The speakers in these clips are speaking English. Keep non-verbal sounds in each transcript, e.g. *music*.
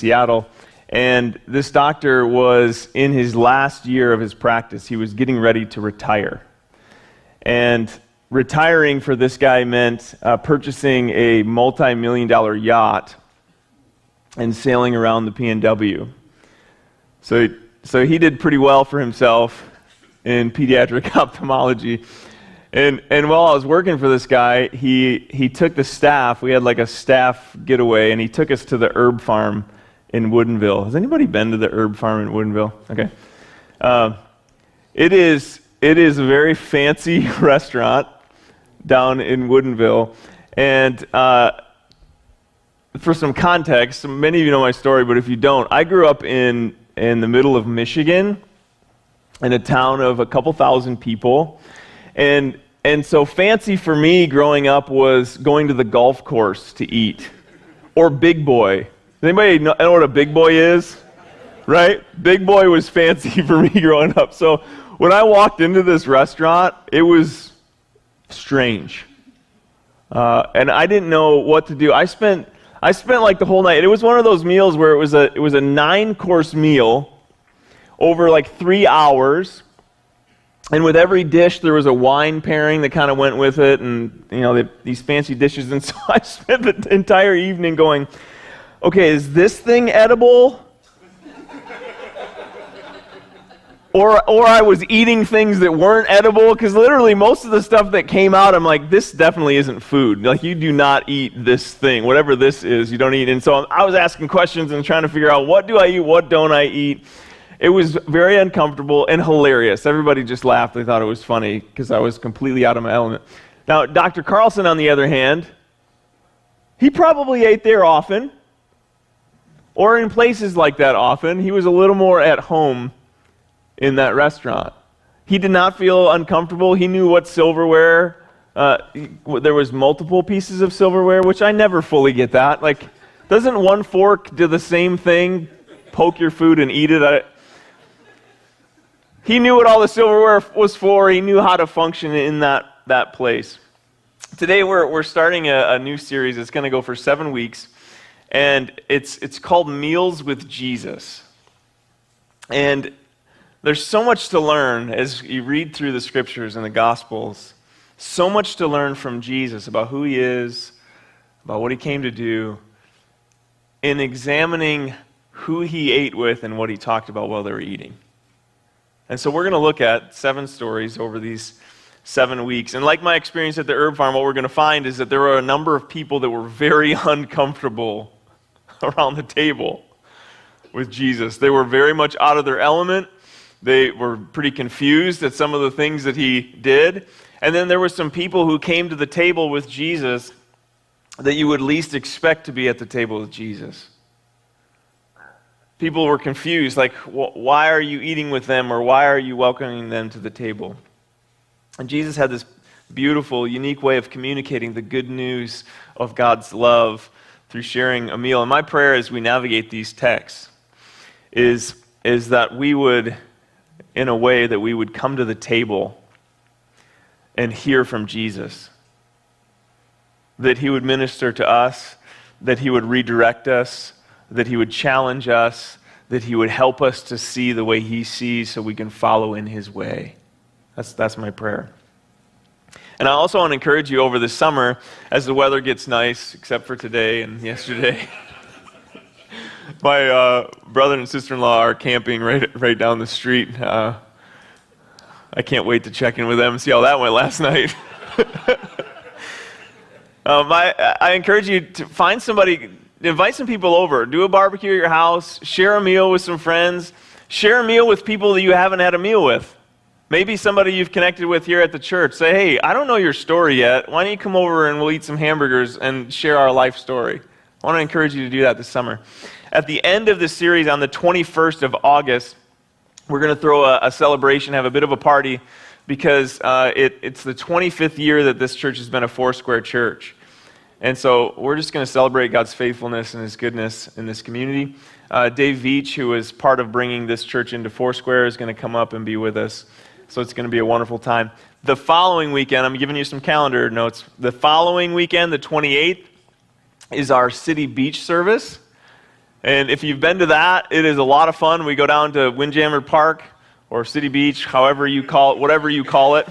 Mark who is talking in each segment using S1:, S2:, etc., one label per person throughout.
S1: Seattle. And this doctor was in his last year of his practice. He was getting ready to retire. And retiring for this guy meant uh, purchasing a multi million dollar yacht and sailing around the PNW. So, so he did pretty well for himself in pediatric *laughs* ophthalmology. And, and while I was working for this guy, he, he took the staff, we had like a staff getaway, and he took us to the herb farm in Woodinville. Has anybody been to the herb farm in Woodinville? Okay. Uh, it, is, it is a very fancy *laughs* restaurant down in Woodinville. And uh, for some context, many of you know my story, but if you don't, I grew up in, in the middle of Michigan in a town of a couple thousand people. And, and so fancy for me growing up was going to the golf course to eat or Big Boy. Does anybody know, know what a Big Boy is? Right? Big Boy was fancy *laughs* for me growing up. So when I walked into this restaurant, it was strange. Uh, and I didn't know what to do. I spent, I spent like the whole night. It was one of those meals where it was a, it was a nine course meal over like three hours. And with every dish, there was a wine pairing that kind of went with it, and you know the, these fancy dishes. And *laughs* so I spent the entire evening going, "Okay, is this thing edible?" or, or I was eating things that weren't edible because literally most of the stuff that came out, I'm like, this definitely isn't food. Like, you do not eat this thing. Whatever this is, you don't eat. And so I was asking questions and trying to figure out what do I eat, what don't I eat. It was very uncomfortable and hilarious. Everybody just laughed. They thought it was funny because I was completely out of my element. Now, Dr. Carlson, on the other hand, he probably ate there often or in places like that often. He was a little more at home in that restaurant. He did not feel uncomfortable. He knew what silverware. Uh, there was multiple pieces of silverware, which I never fully get that. Like, doesn't one fork do the same thing? Poke your food and eat it. I, he knew what all the silverware was for. He knew how to function in that, that place. Today we're, we're starting a, a new series. It's going to go for seven weeks. And it's, it's called Meals with Jesus. And there's so much to learn as you read through the scriptures and the gospels. So much to learn from Jesus about who he is, about what he came to do, in examining who he ate with and what he talked about while they were eating. And so we're going to look at seven stories over these seven weeks. And like my experience at the herb farm, what we're going to find is that there were a number of people that were very *laughs* uncomfortable *laughs* around the table with Jesus. They were very much out of their element. They were pretty confused at some of the things that he did. And then there were some people who came to the table with Jesus that you would least expect to be at the table with Jesus people were confused like, why are you eating with them or why are you welcoming them to the table? And Jesus had this beautiful, unique way of communicating the good news of God's love through sharing a meal. And my prayer as we navigate these texts is, is that we would, in a way, that we would come to the table and hear from Jesus. That he would minister to us, that he would redirect us, that He would challenge us, that He would help us to see the way He sees so we can follow in His way. That's, that's my prayer. And I also want to encourage you over the summer, as the weather gets nice, except for today and yesterday. *laughs* my uh, brother and sister in law are camping right, right down the street. Uh, I can't wait to check in with them and see how that went last *laughs* night. *laughs* um, I, I encourage you to find somebody invite some people over. Do a barbecue at your house. Share a meal with some friends. Share a meal with people that you haven't had a meal with. Maybe somebody you've connected with here at the church. Say, hey, I don't know your story yet. Why don't you come over and we'll eat some hamburgers and share our life story? I want to encourage you to do that this summer. At the end of this series, on the 21st of August, we're going to throw a, a celebration, have a bit of a party, because uh, it, it's the 25th year that this church has been a Foursquare church. And so we're just going to celebrate God's faithfulness and His goodness in this community. Uh, Dave Veach, who is part of bringing this church into Foursquare, is going to come up and be with us. So it's going to be a wonderful time. The following weekend, I'm giving you some calendar notes. The following weekend, the 28th, is our city beach service. And if you've been to that, it is a lot of fun. We go down to Windjammer Park or City Beach, however you call it, whatever you call it.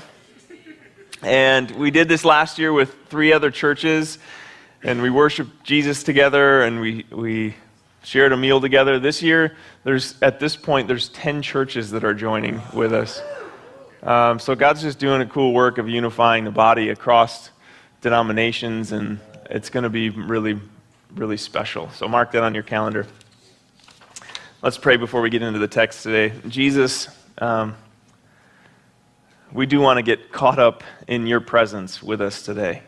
S1: And we did this last year with three other churches, and we worshiped Jesus together, and we, we shared a meal together. This year, there's at this point, there's 10 churches that are joining with us. Um, so God's just doing a cool work of unifying the body across denominations, and it's going to be really, really special. So mark that on your calendar. Let's pray before we get into the text today. Jesus, um, we do want to get caught up in your presence with us today.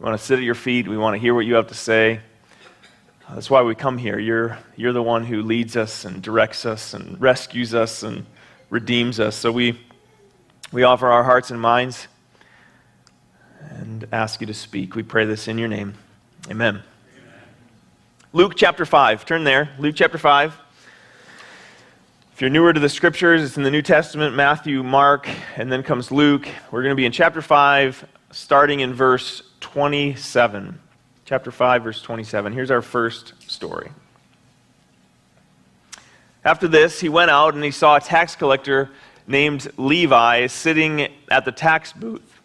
S1: We want to sit at your feet. We want to hear what you have to say. That's why we come here. You're, you're the one who leads us and directs us and rescues us and redeems us. So we, we offer our hearts and minds and ask you to speak. We pray this in your name. Amen. Amen. Luke chapter 5. Turn there. Luke chapter 5. If you're newer to the scriptures, it's in the New Testament Matthew, Mark, and then comes Luke. We're going to be in chapter 5, starting in verse 27. Chapter 5, verse 27. Here's our first story. After this, he went out and he saw a tax collector named Levi sitting at the tax booth.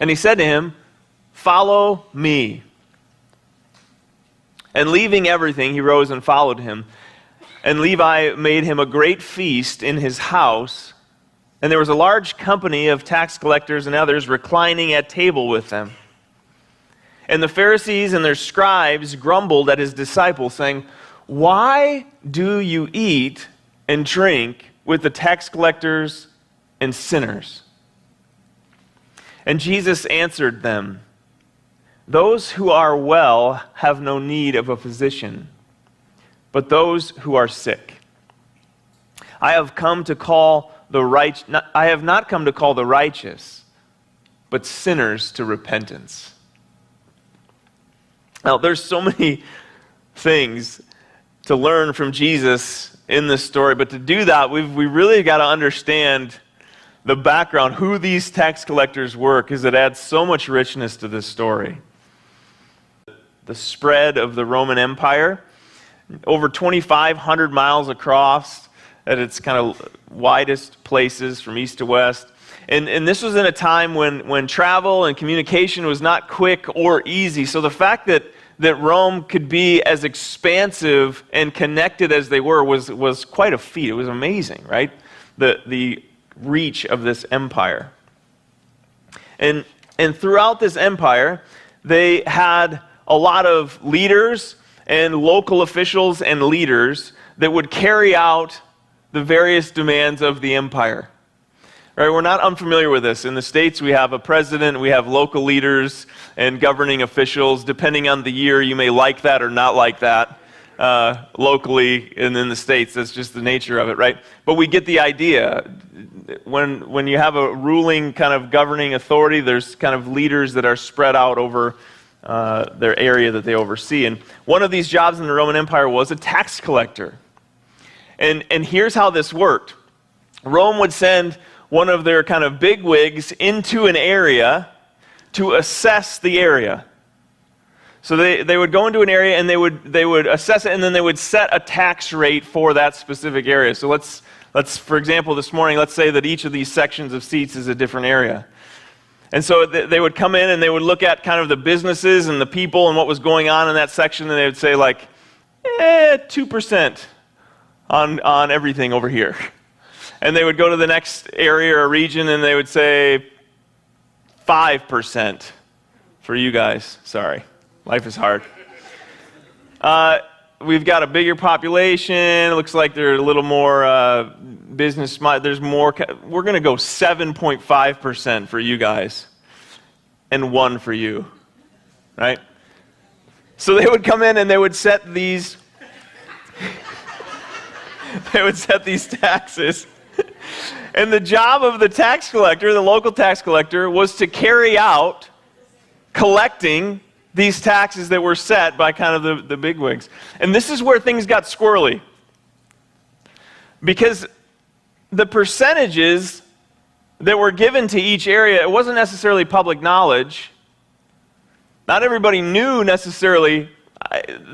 S1: And he said to him, Follow me. And leaving everything, he rose and followed him. And Levi made him a great feast in his house. And there was a large company of tax collectors and others reclining at table with them. And the Pharisees and their scribes grumbled at his disciples, saying, Why do you eat and drink with the tax collectors and sinners? And Jesus answered them, Those who are well have no need of a physician, but those who are sick. I have come to call the right I have not come to call the righteous, but sinners to repentance. Now, there's so many things to learn from Jesus in this story, but to do that, we've we really got to understand the background, who these tax collectors were, because it adds so much richness to this story. The spread of the Roman Empire, over 2,500 miles across at its kind of widest places from east to west. And, and this was in a time when, when travel and communication was not quick or easy. So the fact that, that Rome could be as expansive and connected as they were was, was quite a feat. It was amazing, right? The, the reach of this empire. And, and throughout this empire, they had a lot of leaders and local officials and leaders that would carry out the various demands of the empire. Right, we're not unfamiliar with this. In the States, we have a president, we have local leaders and governing officials. Depending on the year, you may like that or not like that uh, locally and in the States. That's just the nature of it, right? But we get the idea. When, when you have a ruling kind of governing authority, there's kind of leaders that are spread out over uh, their area that they oversee. And one of these jobs in the Roman Empire was a tax collector. And, and here's how this worked Rome would send one of their kind of big wigs into an area to assess the area. So they, they would go into an area and they would, they would assess it and then they would set a tax rate for that specific area. So let's, let's, for example, this morning, let's say that each of these sections of seats is a different area. And so they would come in and they would look at kind of the businesses and the people and what was going on in that section and they would say like, eh, 2% on, on everything over here. *laughs* And they would go to the next area or region and they would say 5% for you guys. Sorry. Life is hard. Uh, we've got a bigger population. It looks like they're a little more uh, business. There's more. We're going to go 7.5% for you guys and 1 for you. Right? So they would come in and they would set these *laughs* they would set these taxes. *laughs* and the job of the tax collector, the local tax collector, was to carry out collecting these taxes that were set by kind of the, the bigwigs. And this is where things got squirrely. Because the percentages that were given to each area, it wasn't necessarily public knowledge. Not everybody knew necessarily,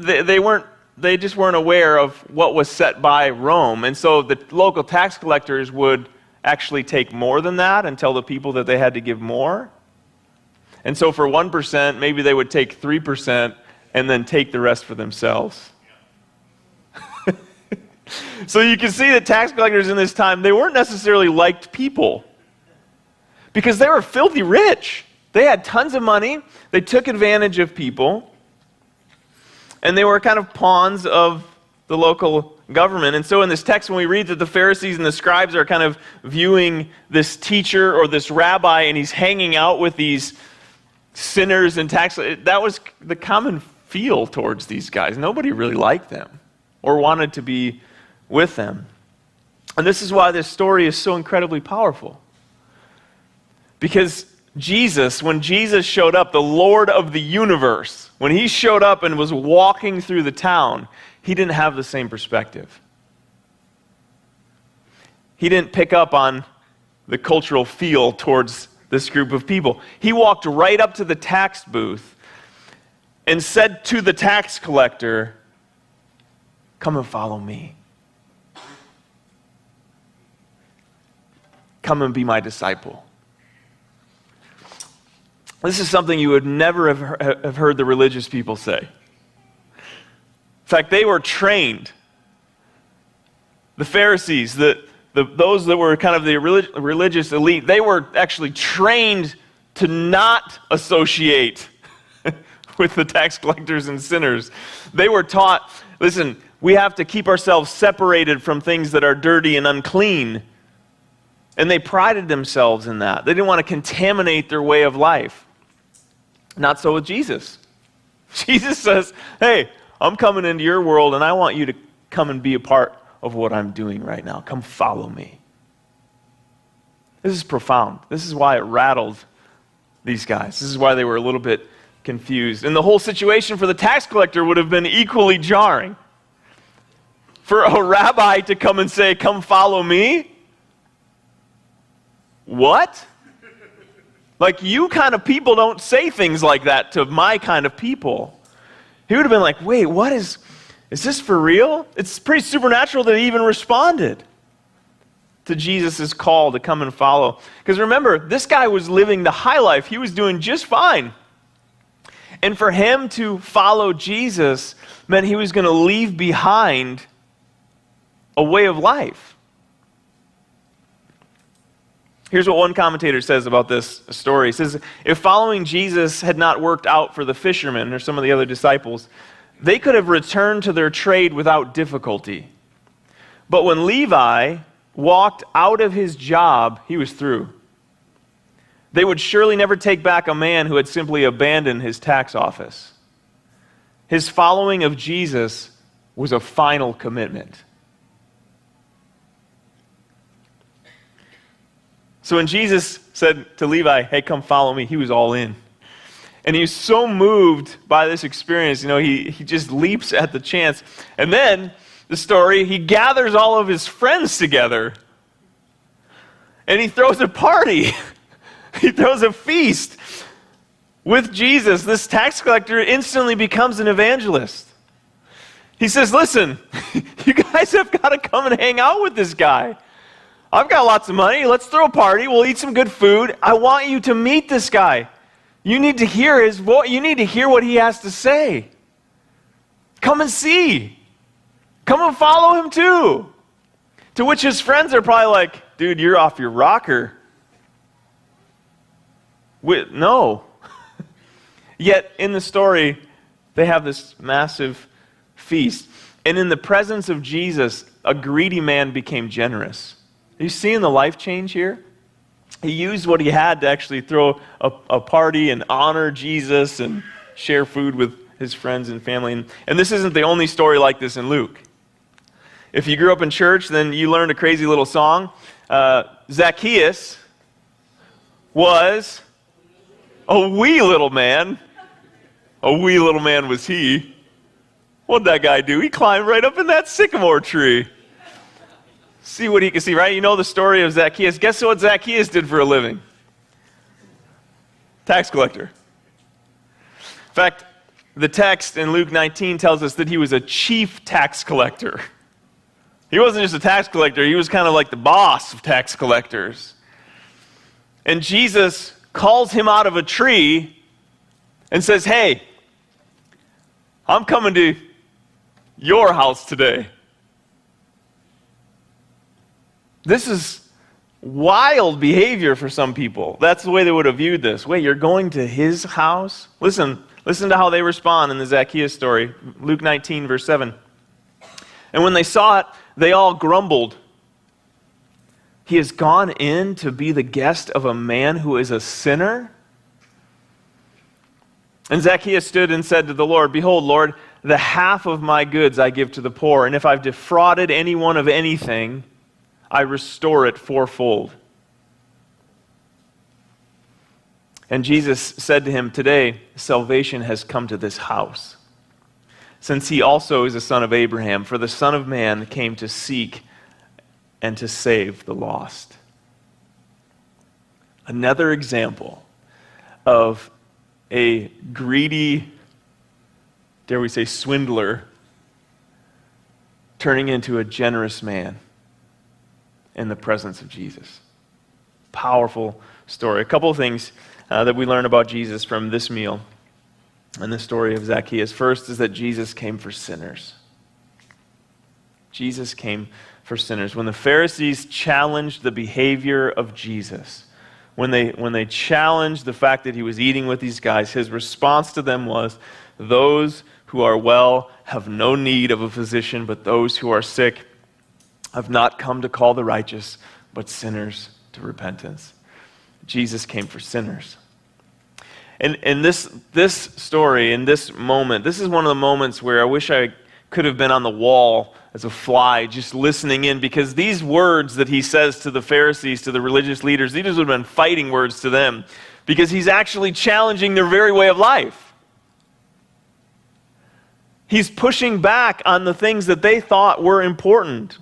S1: they, they weren't they just weren't aware of what was set by Rome. And so the local tax collectors would actually take more than that and tell the people that they had to give more. And so for 1%, maybe they would take 3% and then take the rest for themselves. *laughs* so you can see that tax collectors in this time, they weren't necessarily liked people because they were filthy rich. They had tons of money, they took advantage of people, and they were kind of pawns of the local government. And so in this text, when we read that the Pharisees and the scribes are kind of viewing this teacher or this rabbi, and he's hanging out with these sinners and tax, that was the common feel towards these guys. Nobody really liked them or wanted to be with them. And this is why this story is so incredibly powerful. Because Jesus, when Jesus showed up, the Lord of the universe, when he showed up and was walking through the town, he didn't have the same perspective. He didn't pick up on the cultural feel towards this group of people. He walked right up to the tax booth and said to the tax collector, Come and follow me. Come and be my disciple. This is something you would never have heard the religious people say. In fact, they were trained. The Pharisees, the, the, those that were kind of the relig- religious elite, they were actually trained to not associate *laughs* with the tax collectors and sinners. They were taught listen, we have to keep ourselves separated from things that are dirty and unclean. And they prided themselves in that. They didn't want to contaminate their way of life. Not so with Jesus. *laughs* Jesus says, Hey, I'm coming into your world and I want you to come and be a part of what I'm doing right now. Come follow me. This is profound. This is why it rattled these guys. This is why they were a little bit confused. And the whole situation for the tax collector would have been equally jarring. For a rabbi to come and say, Come follow me? What? Like, you kind of people don't say things like that to my kind of people. He would have been like, wait, what is, is this for real? It's pretty supernatural that he even responded to Jesus' call to come and follow. Because remember, this guy was living the high life, he was doing just fine. And for him to follow Jesus meant he was going to leave behind a way of life. Here's what one commentator says about this story. He says, If following Jesus had not worked out for the fishermen or some of the other disciples, they could have returned to their trade without difficulty. But when Levi walked out of his job, he was through. They would surely never take back a man who had simply abandoned his tax office. His following of Jesus was a final commitment. So when Jesus said to Levi, Hey, come follow me, he was all in. And he was so moved by this experience, you know, he, he just leaps at the chance. And then, the story, he gathers all of his friends together and he throws a party. *laughs* he throws a feast with Jesus. This tax collector instantly becomes an evangelist. He says, Listen, *laughs* you guys have got to come and hang out with this guy. I've got lots of money. Let's throw a party. We'll eat some good food. I want you to meet this guy. You need to hear his voice. You need to hear what he has to say. Come and see. Come and follow him too. To which his friends are probably like, dude, you're off your rocker. With, no. *laughs* Yet in the story, they have this massive feast. And in the presence of Jesus, a greedy man became generous. You seeing the life change here? He used what he had to actually throw a, a party and honor Jesus and share food with his friends and family. And, and this isn't the only story like this in Luke. If you grew up in church, then you learned a crazy little song. Uh, Zacchaeus was a wee little man. A wee little man was he. What'd that guy do? He climbed right up in that sycamore tree see what he can see, right? You know the story of Zacchaeus. Guess what Zacchaeus did for a living? Tax collector. In fact, the text in Luke 19 tells us that he was a chief tax collector. He wasn't just a tax collector, he was kind of like the boss of tax collectors. And Jesus calls him out of a tree and says, Hey, I'm coming to your house today. This is wild behavior for some people. That's the way they would have viewed this. Wait, you're going to his house? Listen, listen to how they respond in the Zacchaeus story. Luke 19, verse 7. And when they saw it, they all grumbled. He has gone in to be the guest of a man who is a sinner? And Zacchaeus stood and said to the Lord, Behold, Lord, the half of my goods I give to the poor, and if I've defrauded anyone of anything, I restore it fourfold. And Jesus said to him, Today salvation has come to this house, since he also is a son of Abraham, for the Son of Man came to seek and to save the lost. Another example of a greedy, dare we say, swindler turning into a generous man in the presence of Jesus. Powerful story. A couple of things uh, that we learn about Jesus from this meal and the story of Zacchaeus. First is that Jesus came for sinners. Jesus came for sinners. When the Pharisees challenged the behavior of Jesus, when they, when they challenged the fact that he was eating with these guys, his response to them was, Those who are well have no need of a physician, but those who are sick have not come to call the righteous, but sinners to repentance. Jesus came for sinners. And, and this, this story, in this moment, this is one of the moments where I wish I could have been on the wall as a fly, just listening in, because these words that he says to the Pharisees, to the religious leaders, these would have been fighting words to them, because he's actually challenging their very way of life. He's pushing back on the things that they thought were important.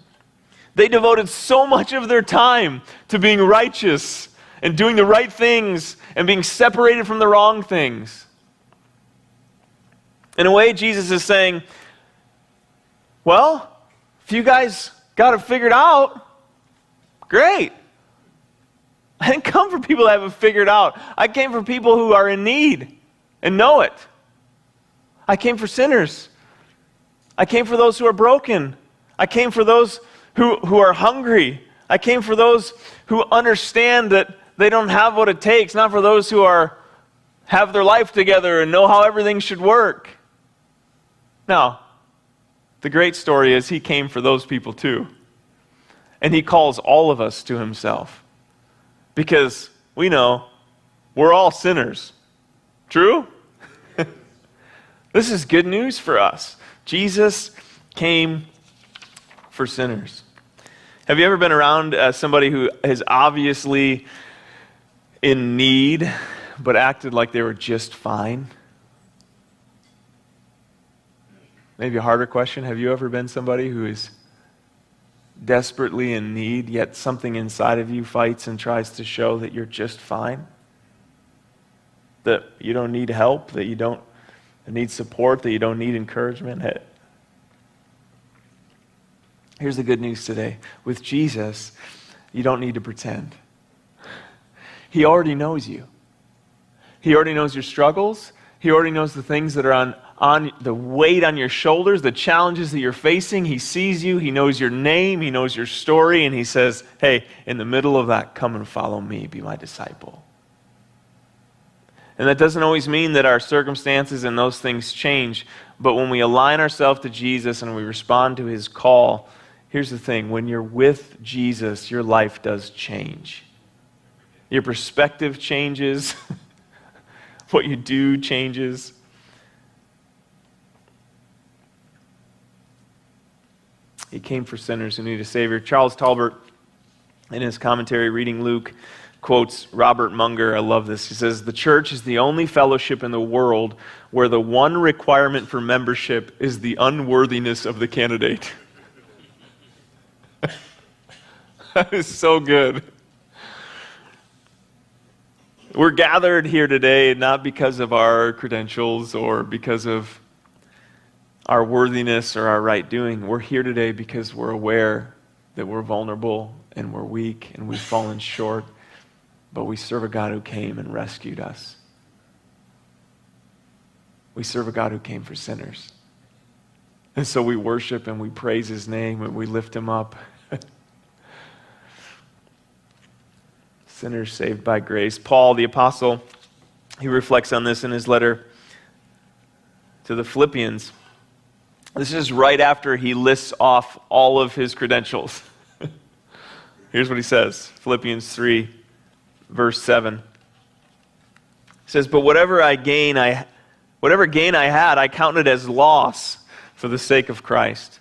S1: They devoted so much of their time to being righteous and doing the right things and being separated from the wrong things. In a way, Jesus is saying, Well, if you guys got it figured out, great. I didn't come for people that have it figured out. I came for people who are in need and know it. I came for sinners. I came for those who are broken. I came for those who, who are hungry. I came for those who understand that they don't have what it takes, not for those who are have their life together and know how everything should work. Now, the great story is he came for those people too. And he calls all of us to himself. Because we know we're all sinners. True? *laughs* this is good news for us. Jesus came for sinners. Have you ever been around uh, somebody who is obviously in need but acted like they were just fine? Maybe a harder question. Have you ever been somebody who is desperately in need, yet something inside of you fights and tries to show that you're just fine? That you don't need help, that you don't need support, that you don't need encouragement? Here's the good news today with Jesus, you don't need to pretend. He already knows you. He already knows your struggles. He already knows the things that are on, on the weight on your shoulders, the challenges that you're facing. He sees you. He knows your name. He knows your story. And He says, Hey, in the middle of that, come and follow me. Be my disciple. And that doesn't always mean that our circumstances and those things change. But when we align ourselves to Jesus and we respond to His call, Here's the thing when you're with Jesus, your life does change. Your perspective changes, *laughs* what you do changes. He came for sinners who need a Savior. Charles Talbert, in his commentary reading Luke, quotes Robert Munger. I love this. He says, The church is the only fellowship in the world where the one requirement for membership is the unworthiness of the candidate. *laughs* *laughs* that is so good. We're gathered here today not because of our credentials or because of our worthiness or our right doing. We're here today because we're aware that we're vulnerable and we're weak and we've fallen short, but we serve a God who came and rescued us. We serve a God who came for sinners. And so we worship and we praise his name and we lift him up. Sinners saved by grace. Paul, the apostle, he reflects on this in his letter to the Philippians. This is right after he lists off all of his credentials. *laughs* Here's what he says Philippians 3, verse 7. He says, But whatever I gain, I, whatever gain I had, I counted as loss for the sake of Christ.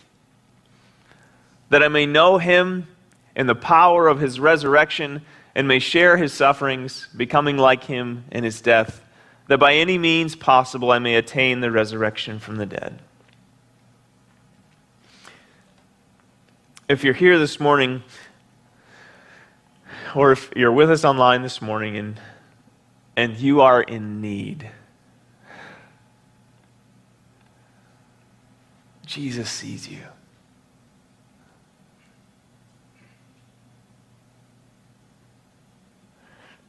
S1: That I may know him in the power of his resurrection and may share his sufferings, becoming like him in his death that by any means possible I may attain the resurrection from the dead. If you're here this morning, or if you're with us online this morning and, and you are in need, Jesus sees you.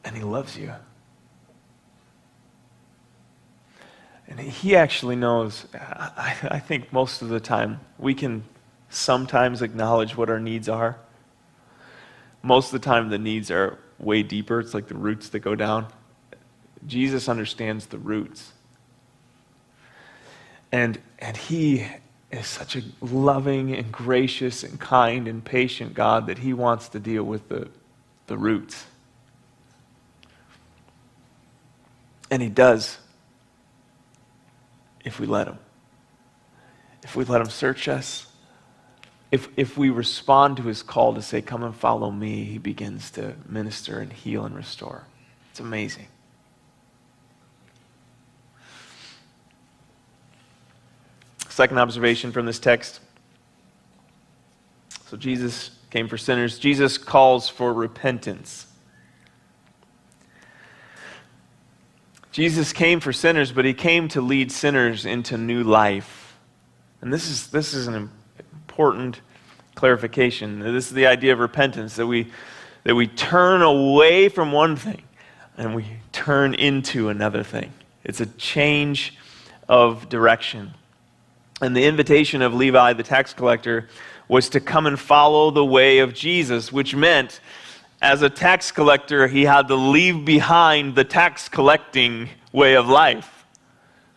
S1: And he loves you. And he actually knows, I, I, think most of the time, we can sometimes acknowledge what our needs are. Most of the time, the needs are way deeper. It's like the roots that go down. Jesus understands the roots. And, and he is such a loving and gracious and kind and patient God that he wants to deal with the, the roots. And he does if we let Him. If we let Him search us, if, if we respond to His call to say, Come and follow me, He begins to minister and heal and restore. It's amazing. Second observation from this text. So Jesus came for sinners. Jesus calls for repentance. Jesus came for sinners, but he came to lead sinners into new life. And this is, this is an important clarification. This is the idea of repentance that we, that we turn away from one thing and we turn into another thing. It's a change of direction. And the invitation of Levi, the tax collector, was to come and follow the way of Jesus, which meant as a tax collector, he had to leave behind the tax collecting way of life,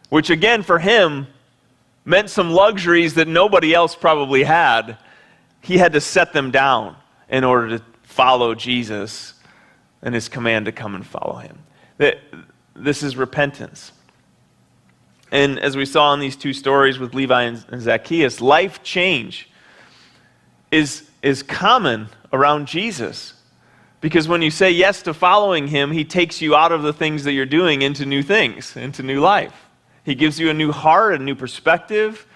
S1: which again for him meant some luxuries that nobody else probably had. He had to set them down in order to follow Jesus and his command to come and follow him. This is repentance. And as we saw in these two stories with Levi and Zacchaeus, life change is, is common around Jesus. Because when you say yes to following him, he takes you out of the things that you're doing into new things, into new life. He gives you a new heart, a new perspective.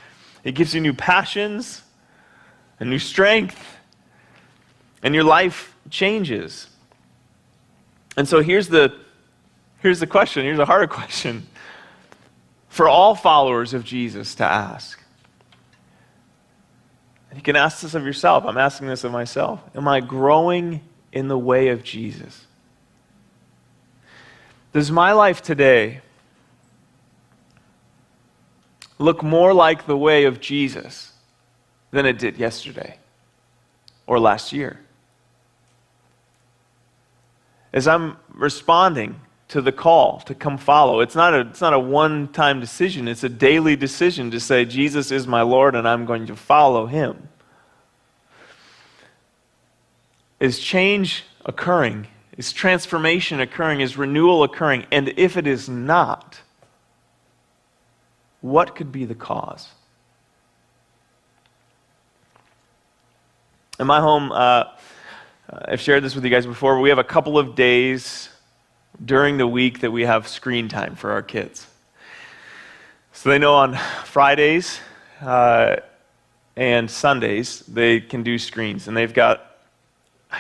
S1: He gives you new passions, a new strength. And your life changes. And so here's the, here's the question. Here's a harder *laughs* question for all followers of Jesus to ask. You can ask this of yourself. I'm asking this of myself. Am I growing in the way of Jesus? Does my life today look more like the way of Jesus than it did yesterday or last year? As I'm responding to the call to come follow, it's not a, it's not a one time decision, it's a daily decision to say, Jesus is my Lord and I'm going to follow him. Is change occurring? Is transformation occurring? Is renewal occurring? And if it is not, what could be the cause? In my home, uh, I've shared this with you guys before. We have a couple of days during the week that we have screen time for our kids. So they know on Fridays uh, and Sundays they can do screens, and they've got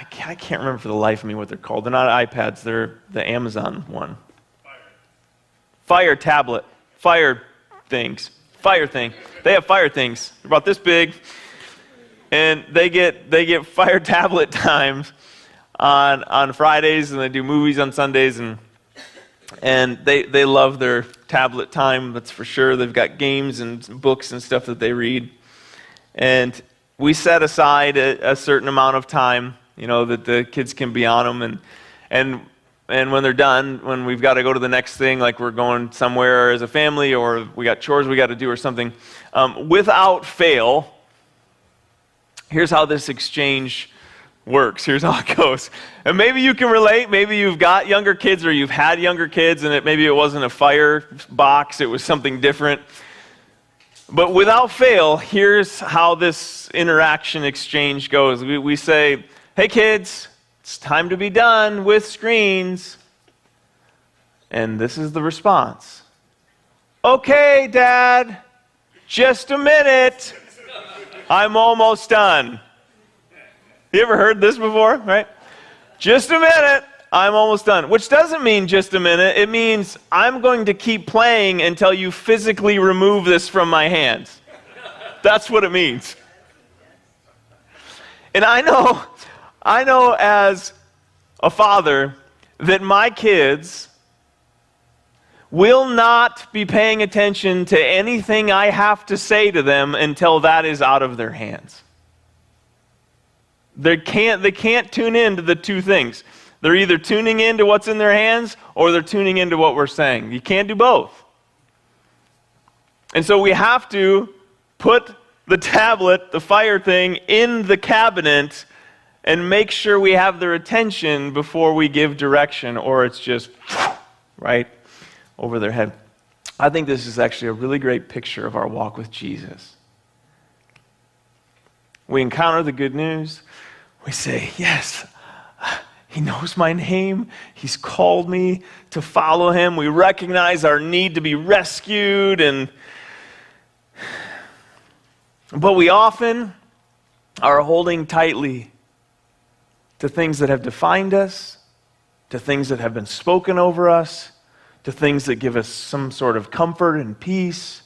S1: I can't, remember for the life of me what they're called. They're not iPads. They're the Amazon one. Fire, Fire tablet. Fire things. Fire thing. They have fire things. They're about this big, and they get they get fire *laughs* tablet times on on Fridays, and they do movies on Sundays, and and they they love their tablet time. That's for sure. They've got games and books and stuff that they read, and we set aside a, a certain amount of time, you know, that the kids can be on them, and and and when they're done, when we've got to go to the next thing, like we're going somewhere as a family or we got chores we got to do or something, um, without fail, here's how this exchange works. Here's how it *laughs* goes. And maybe you can relate. Maybe you've got younger kids or you've had younger kids and it, maybe it wasn't a fire box, it was something different. But without fail, here's how this interaction exchange goes. We, we say, hey kids, it's time to be done with screens. And this is the response Okay, Dad, just a minute. I'm almost done. You ever heard this before, right? Just a minute. I'm almost done. Which doesn't mean just a minute. It means I'm going to keep playing until you physically remove this from my hands. That's what it means. And I know I know as a father that my kids will not be paying attention to anything I have to say to them until that is out of their hands. They can't, they can't tune in to the two things. They're either tuning in to what's in their hands or they're tuning into what we're saying. You can't do both. And so we have to put the tablet, the fire thing, in the cabinet and make sure we have their attention before we give direction, or it's just right over their head. I think this is actually a really great picture of our walk with Jesus. We encounter the good news. We say, Yes, He knows my name. He's called me to follow Him. We recognize our need to be rescued. And, but we often are holding tightly to things that have defined us, to things that have been spoken over us, to things that give us some sort of comfort and peace.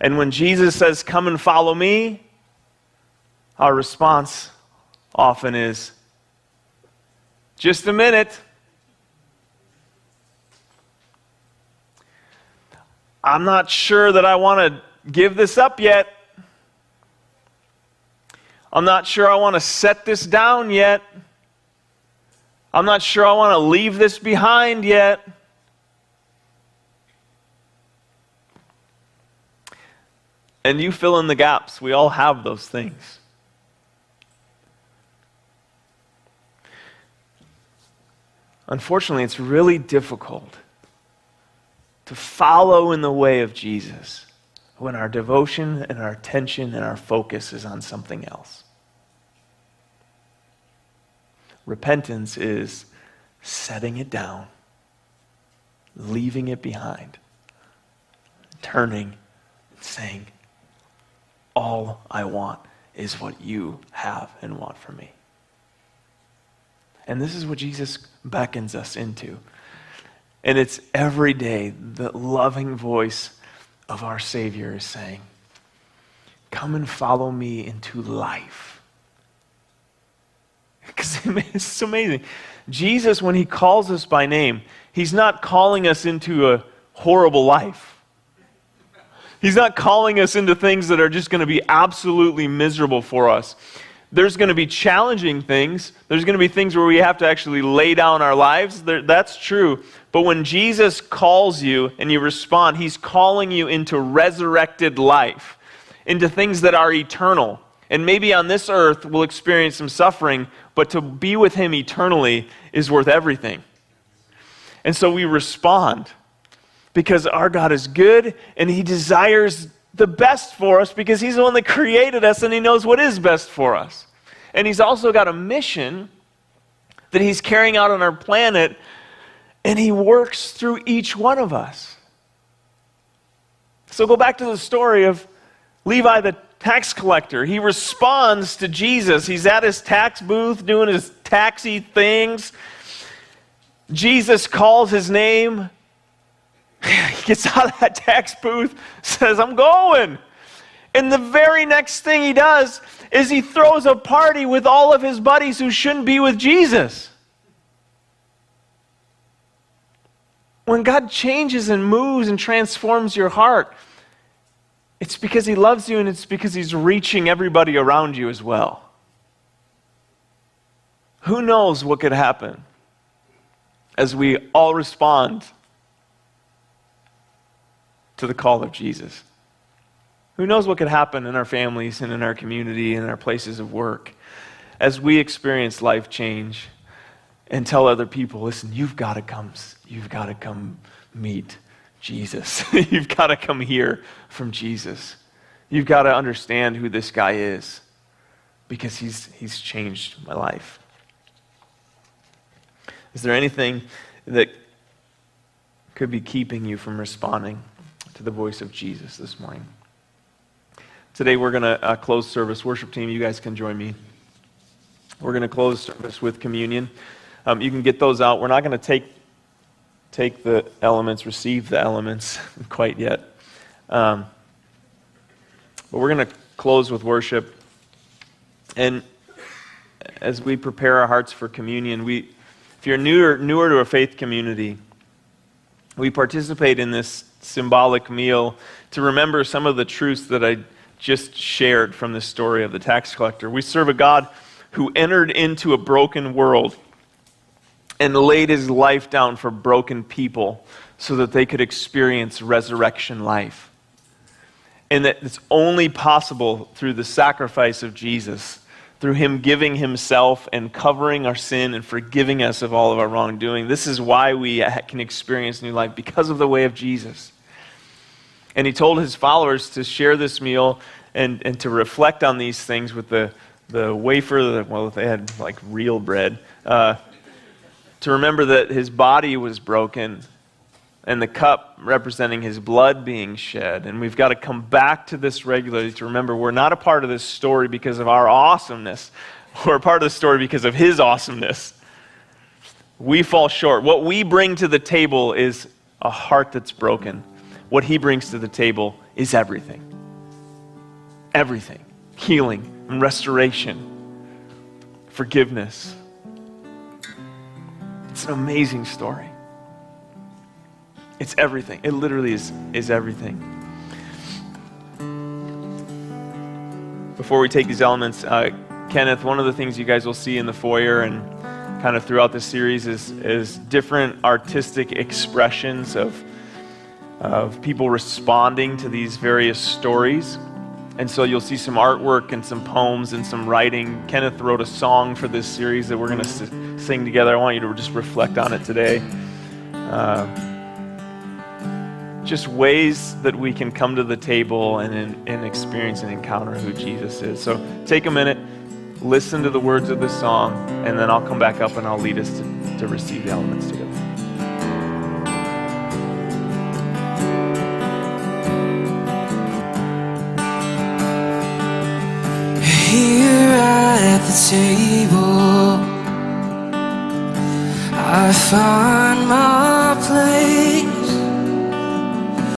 S1: And when Jesus says, Come and follow me, our response often is, Just a minute. I'm not sure that I want to give this up yet. I'm not sure I want to set this down yet. I'm not sure I want to leave this behind yet. And you fill in the gaps. We all have those things. Unfortunately, it's really difficult to follow in the way of Jesus when our devotion and our attention and our focus is on something else. Repentance is setting it down, leaving it behind, turning, and saying, All I want is what you have and want for me. And this is what Jesus beckons us into. And it's every day the loving voice of our Savior is saying, Come and follow me into life *laughs* because it's amazing. Jesus, when he calls us by name, he's not calling us into a horrible life. He's not calling us into things that are just going to be absolutely miserable for us. There's going to be challenging things. There's going to be things where we have to actually lay down our lives. That's true. But when Jesus calls you and you respond, he's calling you into resurrected life, into things that are eternal And maybe on this earth we'll experience some suffering, but to be with Him eternally is worth everything. And so we respond because our God is good and He desires the best for us because He's the one that created us and He knows what is best for us. And He's also got a mission that He's carrying out on our planet, and He works through each one of us. So go back to the story of Levi the tax collector. He responds to Jesus. He's at his tax booth doing his taxi things. Jesus calls his name. *laughs* He gets out of that tax booth, says, I'm going. And the very next thing he does is he throws a party with all of his buddies who shouldn't be with Jesus. When God changes and moves and transforms your heart, it's because he loves you and it's because he's reaching everybody around you as well. Who knows what could happen as we all respond to the call of Jesus? Who knows what could happen in our families and in our community and in our places of work as we experience life change and tell other people, listen, you've got to come, you've got to come meet Jesus. *laughs* you've got to come hear from Jesus. You've got to understand who this guy is because he's, he's changed my life. Is there anything that could be keeping you from responding to the voice of Jesus this morning? Today we're going to uh, close service. Worship team, you guys can join me. We're going to close service with communion. Um, you can get those out. We're not going to take take the elements, receive the elements *laughs* quite yet. Um, but we're going to close with worship. And as we prepare our hearts for communion, we, if you're newer, newer to a faith community, we participate in this symbolic meal to remember some of the truths that I just shared from the story of the tax collector. We serve a God who entered into a broken world and laid his life down for broken people so that they could experience resurrection life. And that it's only possible through the sacrifice of Jesus, through him giving himself and covering our sin and forgiving us of all of our wrongdoing. This is why we can experience new life, because of the way of Jesus. And he told his followers to share this meal and, and to reflect on these things with the, the wafer, the, well, they had like real bread, uh, to remember that his body was broken and the cup representing his blood being shed. And we've got to come back to this regularly to remember we're not a part of this story because of our awesomeness, *laughs* we're a part of the story because of his awesomeness. We fall short. What we bring to the table is a heart that's broken what he brings to the table is everything. Everything healing and restoration, forgiveness. It's an amazing story. It's everything. It literally is, is everything. Before we take these elements, uh, Kenneth, one of the things you guys will see in the foyer and kind of throughout this series is, is different artistic expressions of of people responding to these various stories. And so you'll see some artwork and some poems and some writing. Kenneth wrote a song for this series that we're going to sing together. I want you to just reflect on it today. Uh, just ways that we can come to the table and, and experience and encounter who Jesus is. So take a minute, listen to the words of the song, and then I'll come back up and I'll lead us to, to receive the elements together.
S2: table. I find my place.